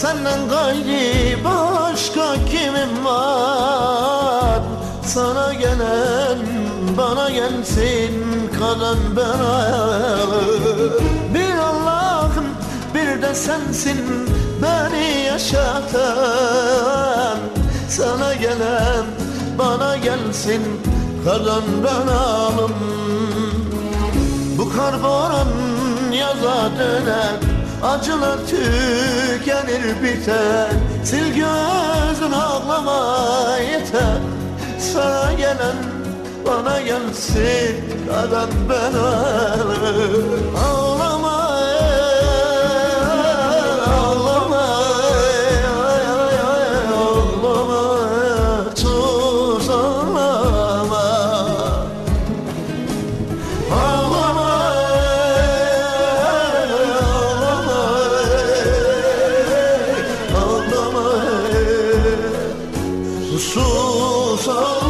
senden gayri başka kimim var? Sana gelen bana gelsin kalan bana Bir Allah'ım bir de sensin beni yaşatan. Sana gelen bana gelsin kalan benalım Bu kar boran yaza döner Acılar tükenir biter. Sil gözün ağlama gelen bana gelsin karan belalı Ağlama ey, ağlama ey, ay, ay, ay, ağlama ağlama Ağlama ağlama ağlama Sus ağlama